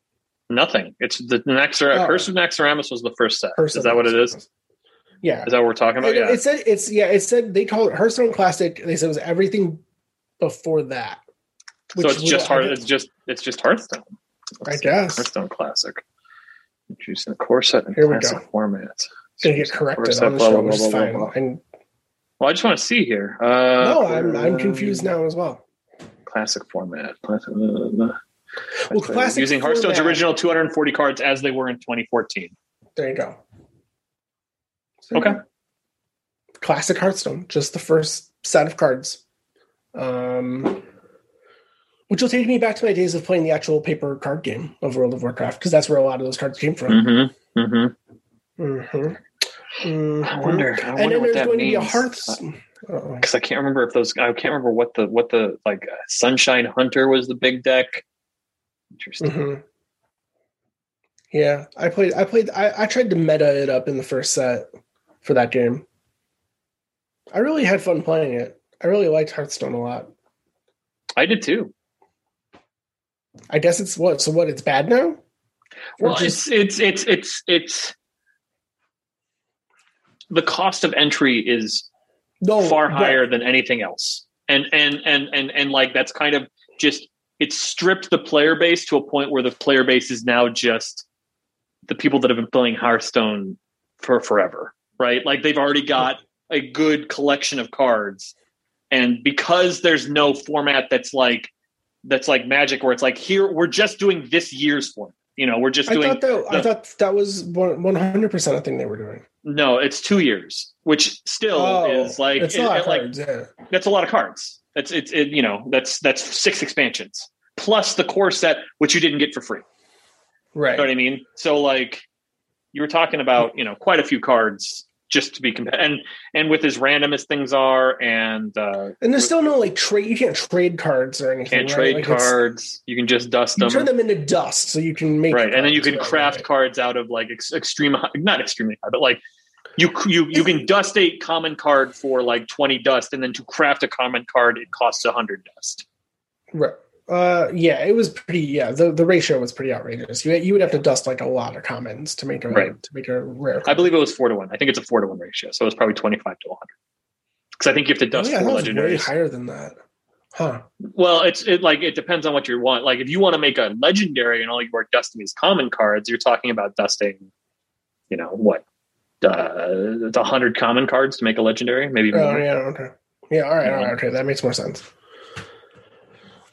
Nothing. It's the Naxxra- Oh. Curse of Naxxramas was the first set. First is that what it is? Yeah. Is that what we're talking about? It, Yeah. it said it's yeah. It said they call it Hearthstone Classic. They said it was everything before that. so it's just hard. It's just it's just Hearthstone. I guess. Hearthstone Classic. Choosing the core set and Here we go. format. Gonna get corrected set, on the blah, show, blah, blah, blah, fine. blah. And Well, I just want to see here. Uh, no, I'm I'm confused now as well. Classic format. Classic, uh, Well, classic using Hearthstone's format- original 240 cards as they were in 2014. There you go. So, Okay. Classic Hearthstone, just the first set of cards. Um, which will take me back to my days of playing the actual paper card game of World of Warcraft, because that's where a lot of those cards came from. Mm-hmm. Mm-hmm. Mhm. I Mhm. wonder. I And wonder then what there's that going to be a means. Hearthstone. Because I can't remember if those. I can't remember what the what the like uh, Sunshine Hunter was the big deck. Interesting. Mhm. Yeah, I played. I played. I, I tried to meta it up in the first set for that game. I really had fun playing it. I really liked Hearthstone a lot. I did too. I guess it's what. So what? It's bad now. Or Well, just- it's it's it's it's it's the cost of entry is no far higher than anything else, and and and and and like that's kind of just it's stripped the player base to a point where the player base is now just the people that have been playing Hearthstone for forever, right? Like they've already got a good collection of cards, and because there's no format that's like that's like Magic, where it's like here we're just doing this year's format. You know, we're just I doing thought that. I thought that was one hundred percent a thing they were doing. no, it's two years, which still Oh, is like it- a lot it- of like. Yeah. that's a lot of cards. That's it's it, you know that's that's six expansions plus the core set, which you didn't get for free. Right. You know what I mean? So like you were talking about, you know, quite a few cards just to be comp- and and with as random as things are, and uh, And there's still no like trade. You can't trade cards or anything. can't right? trade Like, cards. You can just dust You them. turn them into dust, so you can make right and then you can craft right. cards out of like ex- extreme not extremely high but like you you you can dust a common card for like 20 dust and then to craft a common card it costs 100 dust Right. Uh, yeah, it was pretty. Yeah, the, the ratio was pretty outrageous. You you would have to dust like a lot of commons to make a Right. to make a rare. i believe it was 4 to 1 i think it's a 4 to 1 ratio so it's probably 25 to 100 because i think you have to dust Really? I four legendaries higher than that. Huh. well it's it like it depends on what you want like if you want to make a legendary and all you are dusting is common cards you're talking about dusting you know what uh, it's 100 common cards to make a legendary maybe even Oh more. yeah. Okay. Yeah. All right. All right. Okay. That makes more sense.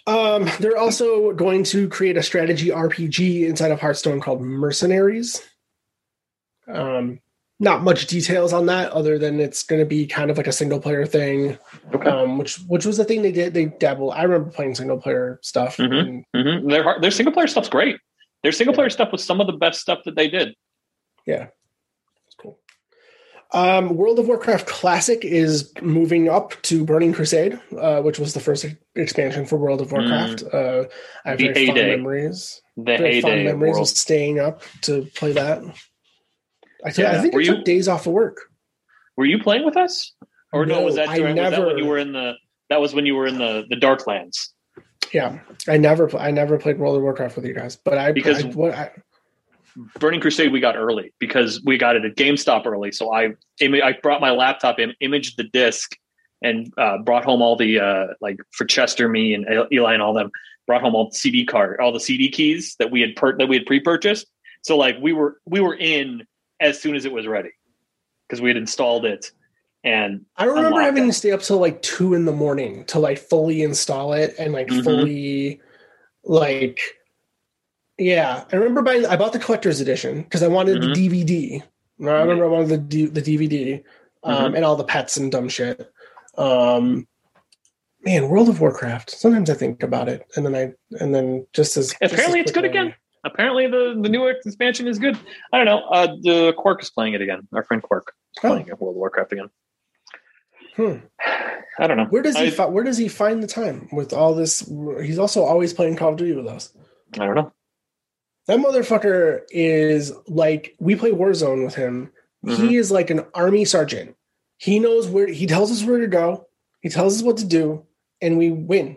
Um, they're also going to create a strategy RPG inside of Hearthstone called Mercenaries. Um, not much details on that other than it's going to be kind of like a single player thing, okay um, which which was the thing they did. They dabble. I remember playing single player stuff. Mhm. and hmm Their their single player stuff's great. Their single player stuff was some of the best stuff that they did. Yeah. Um, World of Warcraft Classic is moving up to Burning Crusade, uh, which was the first expansion for World of Warcraft. Uh, I have Mm. The very fond memories. The Very fond memories world. of staying up to play that. I, t- I Yeah. think Were I you- took days off of work. Were you playing with us, or no? No, was that I during, was that when you were in the That was when you were in the the Darklands. Yeah, I never, I never played World of Warcraft with you guys, but I Because- I, what, I, Burning Crusade we got early because we got it at GameStop early. So I I brought my laptop in, imaged the disc, and uh, brought home all the uh, like for Chester, me, and Eli, and all them. Brought home all the CD card, all the CD keys that we had per- that we had pre-purchased. So like we were we were in as soon as it was ready because we had installed it. And I remember having it. to stay up till like two in the morning to like fully install it and like Mhm. fully like yeah. I remember buying. I bought the collector's edition because I wanted Mhm. the DVD. I remember I wanted the D, the DVD um, Mm-hmm. and all the pets and dumb shit. Um, man, World of Warcraft. Sometimes I think about it, and then I and then just as just apparently as it's good again. Apparently the the new expansion is good. I don't know. Uh, the Quark is playing it again. Our friend Quark is Oh. playing World of Warcraft again. Hmm. I don't know. Where does he I, fi- where does he find the time with all this? He's also always playing Call of Duty with us. I don't know. That motherfucker is like we play Warzone with him. Mhm. He is like an army sergeant. He knows where he tells us where to go. He tells us what to do, and we win.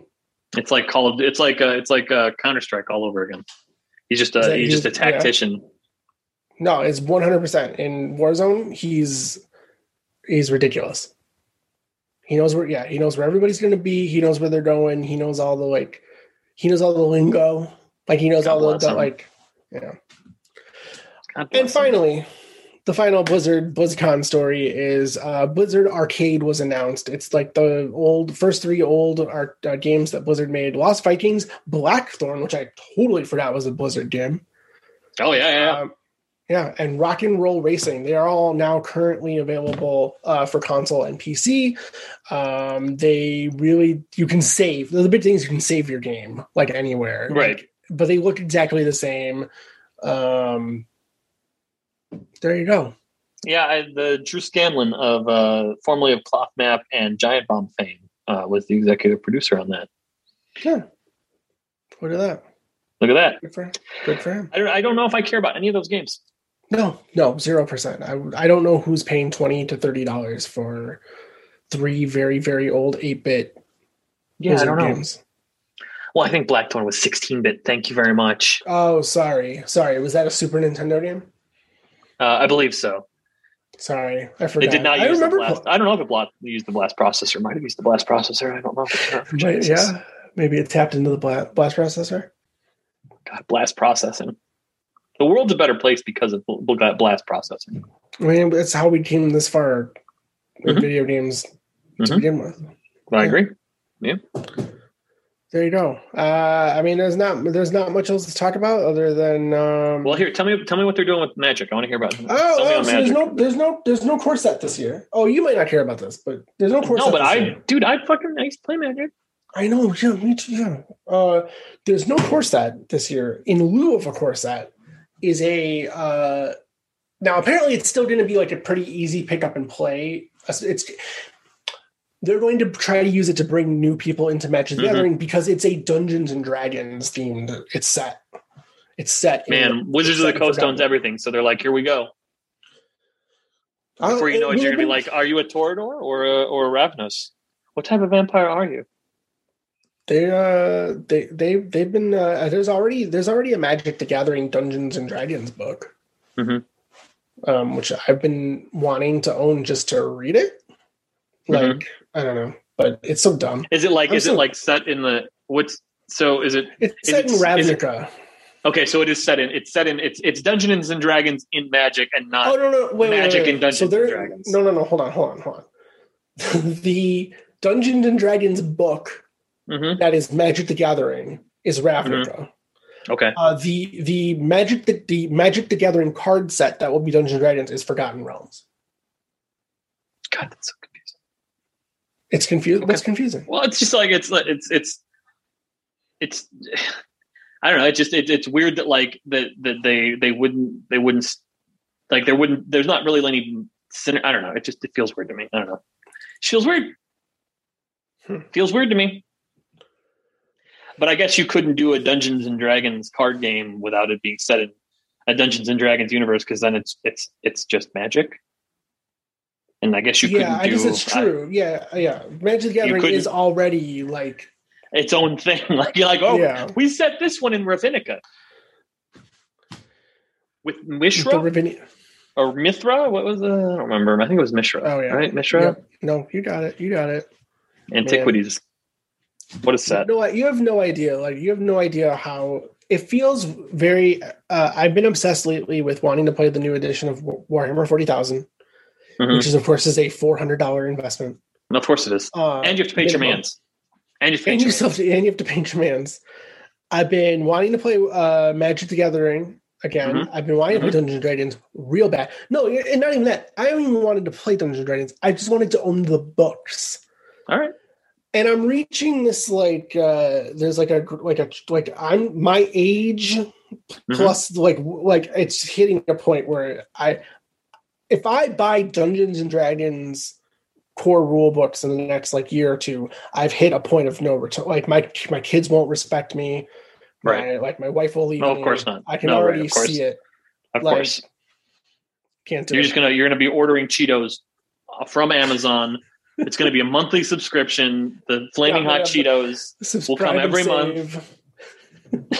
It's like Call of. It's like uh, it's like uh, Counter Strike all over again. He's just a that- he's just a he's- yeah. tactician. No, it's one hundred percent in Warzone. He's he's ridiculous. He knows where. Yeah, he knows where everybody's going to be. He knows where they're going. He knows all the like. He knows all the lingo. Like he knows God all the, the like. Yeah. And him. finally, the final Blizzard BlizzCon story is uh, Blizzard Arcade was announced. It's like the old first three old art, uh, games that Blizzard made: Lost Vikings, Blackthorne, which I totally forgot was a Blizzard game. oh yeah, yeah, yeah. Um, yeah, and Rock and Roll Racing. They are all now currently available uh, for console and PC. Um, they really you can save. The big things you can save your game like anywhere, Right. Like, but they look exactly the same. Um, there you go. Yeah, I, the Drew Scanlon of uh, formerly of Clothes Map and Giant Bomb fame uh, was the executive producer on that. Yeah. Look at that. Look at that. Good for him. Good for him. I don't, I don't know if I care about any of those games. No, no, zero percent. I I don't know who's paying twenty to thirty dollars for three very very old eight bit Yeah, I don't know. games. Well, I think Blackthorne was 16 bit. Thank you very much. Oh, sorry, sorry. Was that a Super Nintendo game? Uh, I believe so. Sorry, I forgot. It did not I use the remember. blast. I don't know if it bla- used the blast processor. Might have used the blast processor. I don't know. Genesis. yeah, maybe it tapped into the bla- blast processor. God, blast processing. The world's a better place because of bl- bl- blast processing. I mean, that's how we came this far with Mhm. video games to Mhm. begin with. I agree. There you go. Uh, I mean, there's not there's not much else to talk about other than um, Well, here, tell me, tell me what they're doing with Magic. I want to hear about. Oh, oh so there's no, there's no, there's no core set this year. Oh, you might not care about this, but there's no core no, set. but I, year. dude, I fucking I used to play Magic. I know, yeah, me too. Yeah. Uh, there's no core set this year. In lieu of a core set, is a uh, now apparently it's still going to be like a pretty easy pick up and play. It's they're going to try to use it to bring new people into Magic the Mhm. Gathering because it's a Dungeons and Dragons themed. It's set. It's set. in- Man, Wizards of the Coast owns everything, so they're like, here we go. Before you know it, will you're gonna be like, are you a Toreador or a, or a Ravnos? What type of vampire are you? They uh they they they've been uh, there's already there's already a Magic the Gathering Dungeons and Dragons book, Mhm. um, which I've been wanting to own just to read it. Like Mhm. I don't know, but it's so dumb. Is it like I'm is it like set in the what's so is it It's Is set it- in is it- Ravnica. okay? So it is set in it's set in it's it's Dungeons and Dragons in Magic and not oh no no wait, wait, Magic wait, wait. and Dungeons so there, and Dragons. No no no hold on hold on hold on. the Dungeons and Dragons book Mhm. that is Magic the Gathering is Ravnica. okay. Uh, the the Magic the, the Magic the Gathering card set that will be Dungeons and Dragons is Forgotten Realms. God, that's so confusing. It's confusing. Confusing? Well, it's just like it's it's it's it's I don't know. It just it, it's weird that like that that they they wouldn't they wouldn't like there wouldn't there's not really any. I don't know. It just it feels weird to me. I don't know. It feels weird. Hmm. Feels weird to me. But I guess you couldn't do a Dungeons and Dragons card game without it being set in a Dungeons and Dragons universe because then it's it's it's just magic. And I guess you yeah, couldn't I do. guess it's true. yeah, yeah. Magic the Gathering is already like its own thing. Like you're like, oh, Yeah. we set this one in Ravinica with Mishra Ravini- or Mithra. What was the? I don't remember. I think it was Mishra. Oh yeah, right, Mishra. Yep. No, you got it. You got it. Antiquities. What a set. No, you have no idea. Like you have no idea how it feels. Very. Uh, I've been obsessed lately with wanting to play the new edition of Warhammer Forty Thousand, Mhm. which is of course is a four hundred dollar investment. And of course it is. Uh, And you have to paint your mans. And you have to and paint you your have to, and you have to paint your mans. I've been wanting to play uh, Magic the Gathering again. Mhm. I've been wanting to play Dungeons and Dragons real bad. No, and not even that. I even wanted to play Dungeons and Dragons. I just wanted to own the books. All right. And I'm reaching this like uh there's like a like a like I'm my age Mm-hmm. plus like like it's hitting a point where I if I buy Dungeons and Dragons core rule books in the next like year or two, I've hit a point of no return. Like my my kids won't respect me. Right. My, like my wife will leave. No, of me. course not. I can No, already of course. see it. Of Like, course. Can't do You're it. just gonna you're gonna be ordering Cheetos uh, from Amazon. it's gonna be a monthly subscription. The flaming Yeah, hot Cheetos. will come every month.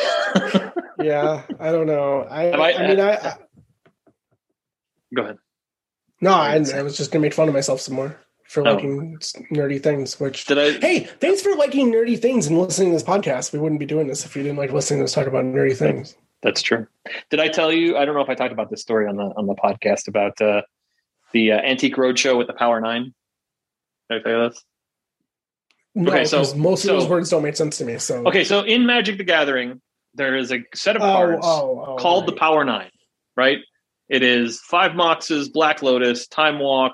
yeah, I don't know. I I, I- mean I, I Go ahead. No, I, I was just gonna make fun of myself some more for Oh. liking nerdy things. Which Did I? hey, thanks for liking nerdy things and listening to this podcast. We wouldn't be doing this if you didn't like listening to us talk about nerdy things. That's true. Did I tell you? I don't know if I talked about this story on the on the podcast about uh, the uh, Antique Roadshow with the Power Nine. Did I tell you this? No, Okay, so- most so- of those words don't make sense to me. So Okay, so in Magic the Gathering, there is a set of oh, cards oh, oh, called the. Power Nine. Right? It is five Moxes, Black Lotus, Time Walk,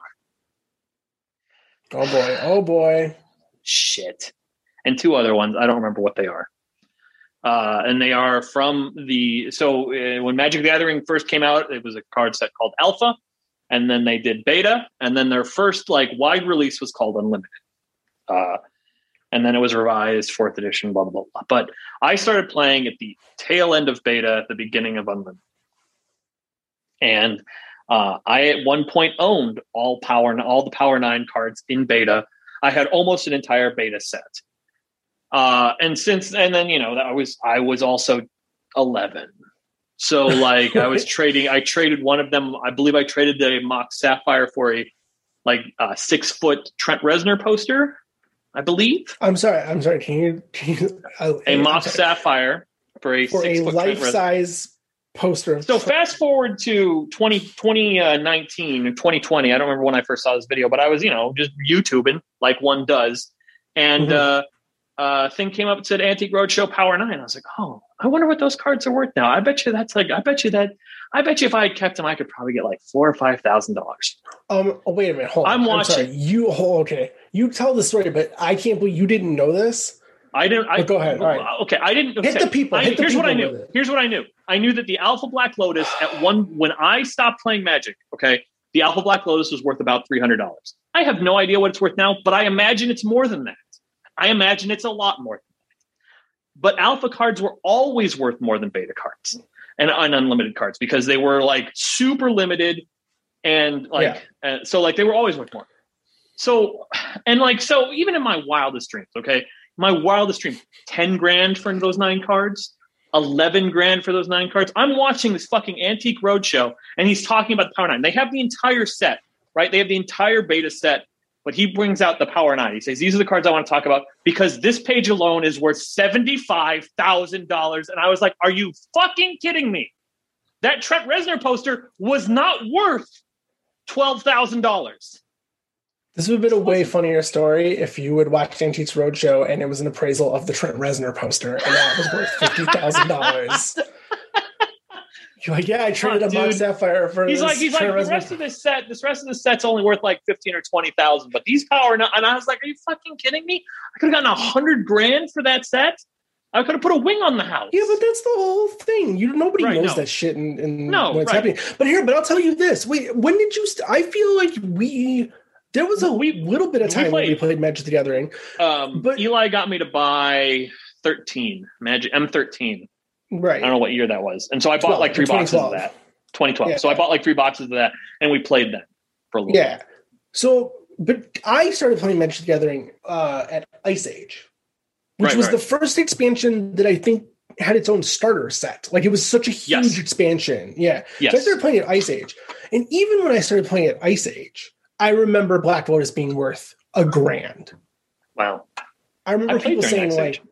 Oh boy, oh boy. shit, and two other ones. I don't remember what they are. Uh, and they are from the so uh, when Magic the Gathering first came out, it was a card set called Alpha, and then they did Beta, and then their first like wide release was called Unlimited. Uh, and then it was revised fourth edition, blah blah blah. blah. But I started playing at the tail end of Beta, at the beginning of Unlimited, and uh, I at one point owned all power and all the Power Nine cards in Beta. I had almost an entire Beta set. Uh, and since and then you know I was I was also eleven, so like I was trading. I traded one of them. I believe I traded the Mox Sapphire for a like uh, six foot Trent Reznor poster. I believe I'm sorry. I'm sorry. Can you, can you uh, a Mox. Sapphire for a for a life size poster So fast forward to 20, 2019 or 2020. I don't remember when I first saw this video, but I was, you know, just YouTubing like one does. And Mhm. uh, uh, thing came up and said Antique Roadshow Power 9. I was like, oh, I wonder what those cards are worth now. I bet you that's like, I bet you that, I bet you if I had kept them, I could probably get like four or five thousand dollars. Um. Oh, wait a minute. Hold on. I'm I'm sorry. watching. You. Oh, okay. You tell the story, but I can't believe you didn't know this. I didn't. I, But go ahead, all right. Okay, I didn't. Hit okay. the people, I- hit the here's what I knew. Here's what I knew. I knew that the Alpha Black Lotus at one when I stopped playing Magic. Okay, the Alpha Black Lotus was worth about three hundred dollars. I have no idea what it's worth now, but I imagine it's more than that. I imagine it's a lot more. Than that. But Alpha cards were always worth more than Beta cards and, and unlimited cards because they were like super limited and like uh, so like they were always worth more. So and like so even in my wildest dreams, okay, my wildest dream, ten grand for those nine cards, eleven grand for those nine cards. I'm watching this fucking antique roadshow, and he's talking about the Power Nine. They have the entire set, right? They have the entire beta set, but he brings out the Power Nine. He says these are the cards I want to talk about because this page alone is worth seventy five thousand dollars, and I was like, are you fucking kidding me? That Trent Reznor poster was not worth twelve thousand dollars. This would have been a way funnier story if you would watch Antiques Roadshow and it was an appraisal of the Trent Reznor poster, and that was worth fifty thousand dollars. You're like, yeah, I traded Oh, a dude. Sapphire for He's this like, he's like, Trent the rest of this set, this rest of the set's only worth like fifteen or twenty thousand, but these power, and I was like, are you fucking kidding me? I could have gotten a hundred grand for that set. I could have put a wing on the house. Yeah, but that's the whole thing. You nobody Right, knows no. that shit and, in No, when it's right. happening. But here, but I'll tell you this. Wait, when did you? St- I feel like we there was a We- little bit of we time when we played. Magic the Gathering. um, but- Eli got me to buy thirteen Magic M thirteen. Right. I don't know what year that was, and so I bought 12, like three boxes of that. Twenty twelve. Yeah. So I bought like three boxes of that, and we played that for a little. Yeah. So, but I started playing Magic the Gathering uh, at Ice Age, which Right, was right. the first expansion that I think had its own starter set. Like it was such a huge Yes. expansion. Yeah. So I started playing at Ice Age. And even when I started playing at Ice Age, I remember Black Lotus being worth a grand. Wow. I remember I people saying like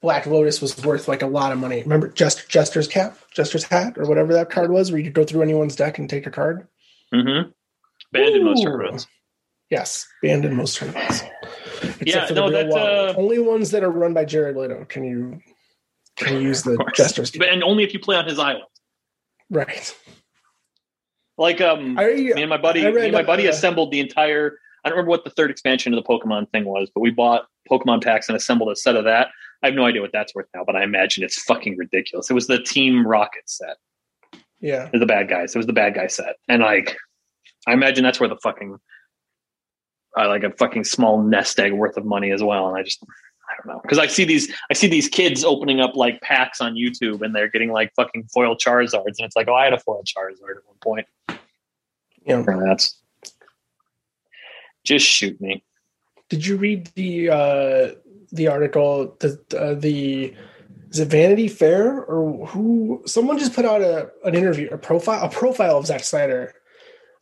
Black Lotus was worth like a lot of money. Remember Jest- Jester's cap, Jester's hat, or whatever that card was, where you could go through anyone's deck and take a card. Mm-hmm. Banned in most tournaments. Yes, banned in most tournaments. Except Yeah, for the no, real uh, only ones that are run by Jared Leto can you can you use the Jester's But, and only if you play on his island. right. Like um, I, me and my buddy, me and my buddy uh, assembled the entire. I don't remember what the third expansion of the Pokemon thing was, but we bought Pokemon packs and assembled a set of that. I have no idea what that's worth now, but I imagine it's fucking ridiculous. It was the Team Rocket set. yeah. The bad guys. It was the bad guy set, and like, I imagine that's where the fucking, I like a fucking small nest egg worth of money as well. And I just, I don't know, because I see these, I see these kids opening up like packs on YouTube, and they're getting like fucking foil Charizards, and it's like, oh, I had a foil Charizard at one point. Yeah. That's just shoot me. Did you read the uh the article the uh, the is it Vanity Fair or who someone just put out a an interview a profile a profile of Zack Snyder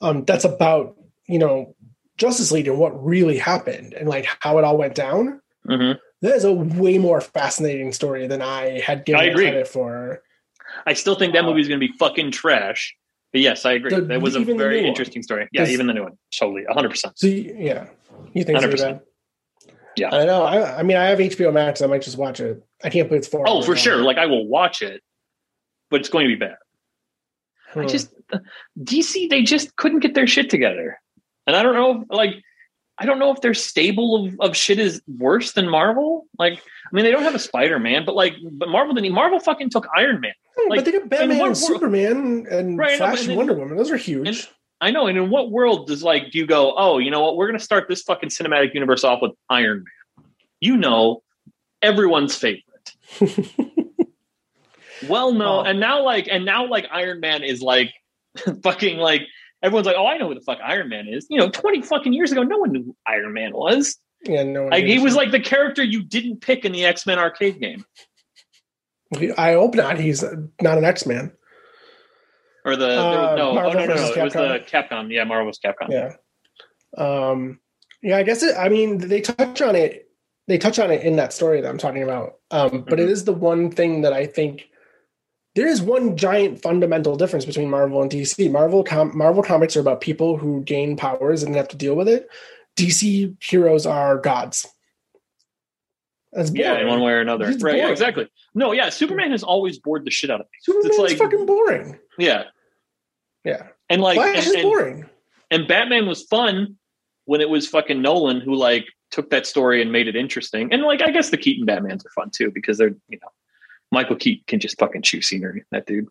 um that's about you know Justice League and what really happened and like how it all went down. hmm That is a way more fascinating story than I had given I agree. credit for. I still think that movie is going to be fucking trash. But yes, I agree. The- that was a even the new very interesting story. Yeah, even the new one, totally, hundred percent. So you- yeah, you think it's 100%. bad? Yeah. I know. I, I mean, I have HBO Max. I might just watch it. I can't believe it's four. Oh, for long. sure. Like I will watch it, but it's going to be bad. I Hmm. just DC they just couldn't get their shit together, and I don't know. Like I don't know if their stable of, of shit is worse than Marvel. Like I mean, they don't have a Spider Man, but like, but Marvel didn't. Marvel fucking took Iron Man. Hmm, like, but they got Batman and Superman and Right, Flash and then- Wonder Woman. Those are huge. and- I know. And in what world does like do you go? Oh, you know what? We're going to start this fucking cinematic universe off with Iron Man. You know, everyone's favorite. well, no, Oh. and now like, and now like Iron Man is like fucking like everyone's like, oh, I know who the fuck Iron Man is. You know, twenty fucking years ago, no one knew who Iron Man was. yeah, no. one Like he was a- like the character you didn't pick in the X Men arcade game I hope not. He's not an X Man. or the Uh, no, oh, Marvel no, no, no, versus it was the Capcom. Yeah, Marvel's Capcom. Yeah. Um. Yeah, I guess it. I mean, they touch on it. They touch on it in that story that I'm talking about. Um, but it Mhm. is the one thing that I think there is one giant fundamental difference between Marvel and DC. Marvel com- Marvel comics are about people who gain powers and have to deal with it. DC heroes are gods. That's Yeah, in one way or another. He's Right, yeah, exactly. No, yeah, Superman has always bored the shit out of me. Superman's it's like- fucking boring. Yeah, Yeah, and like, Flash and, is and- boring. and Batman was fun when it was fucking Nolan who like took that story and made it interesting. And like, I guess the Keaton Batmans are fun too because they're you know, Michael Keaton can just fucking chew scenery. That dude.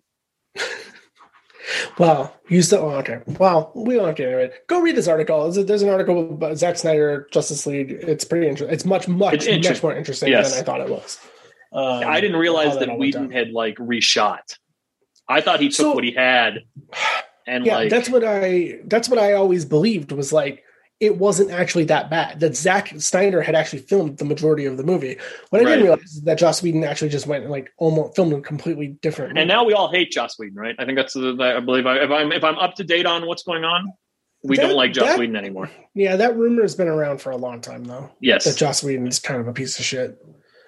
Well, you still oh, okay. Wow, we don't have to get into it. Go read this article. There's, an article about Zack Snyder Justice League. It's pretty interesting. It's much, much, It's much more interesting Yes. than I thought it was. Um, I didn't realize that all went Whedon down. had like reshot. I thought he took So- what he had and Yeah, like that's what I. That's what I always believed was like it wasn't actually that bad. That Zack Snyder had actually filmed the majority of the movie. What I didn't realize is that Joss Whedon actually just went and like almost filmed a completely different. and now we all hate Joss Whedon, right? I think that's the, I believe I, if I'm if I'm up to date on what's going on, we That- don't like Joss that- Whedon anymore. yeah, that rumor has been around for a long time though. Yes, that Yes, Joss Whedon is kind of a piece of shit.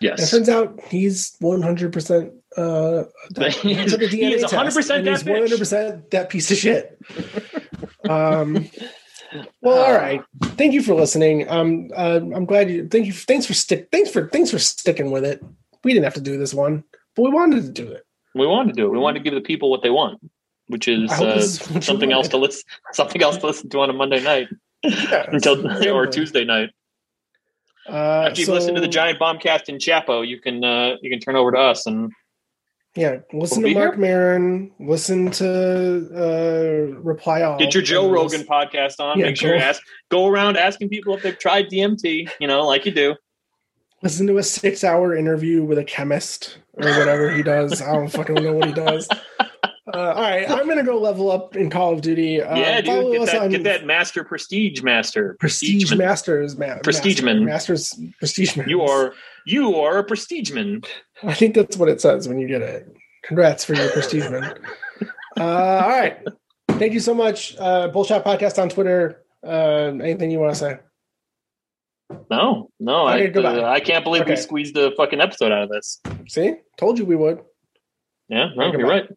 And it turns out he's 100% uh He took a he is 100% test, that he's 100% that piece of shit. um well all right. Thank you for listening. Um uh, I'm glad you thank you thanks for stick thanks for thanks for sticking with it. We didn't have to do this one, but we wanted to do it. We wanted to do it. We wanted to give the people what they want, which is uh, is something else to listen something else to listen to on a Monday night Yeah, until or. Tuesday night. Uh, After you've so, listened to the Giant Bombcast in Chapo, you can uh, you can turn over to us and Yeah, listen We'll to Mark here. Maron, listen to uh Reply All. get your Joe Rogan listen- podcast on. Yeah, Make sure you go- ask go around asking people if they've tried DMT, you know, like you do. listen to a six hour interview with a chemist or whatever he does. I don't fucking know what he does. Uh, all right, I'm gonna go level up in Call of Duty. Uh, yeah, dude, follow get us that, on get that master prestige master. Prestige Prestigeman. Masters, ma- Prestigeman. Master, Masters Prestige. Man. You are you are a prestigeman. I think that's what it says when you get it. Congrats for your prestige, man. Uh, all right. Thank you so much. Uh, Bullshot Podcast on Twitter. Uh, anything you want to say? No, no, Okay, I, goodbye. uh, I can't believe we squeezed a fucking episode out of this. See? Told you we would. Yeah, no, Okay, you're right.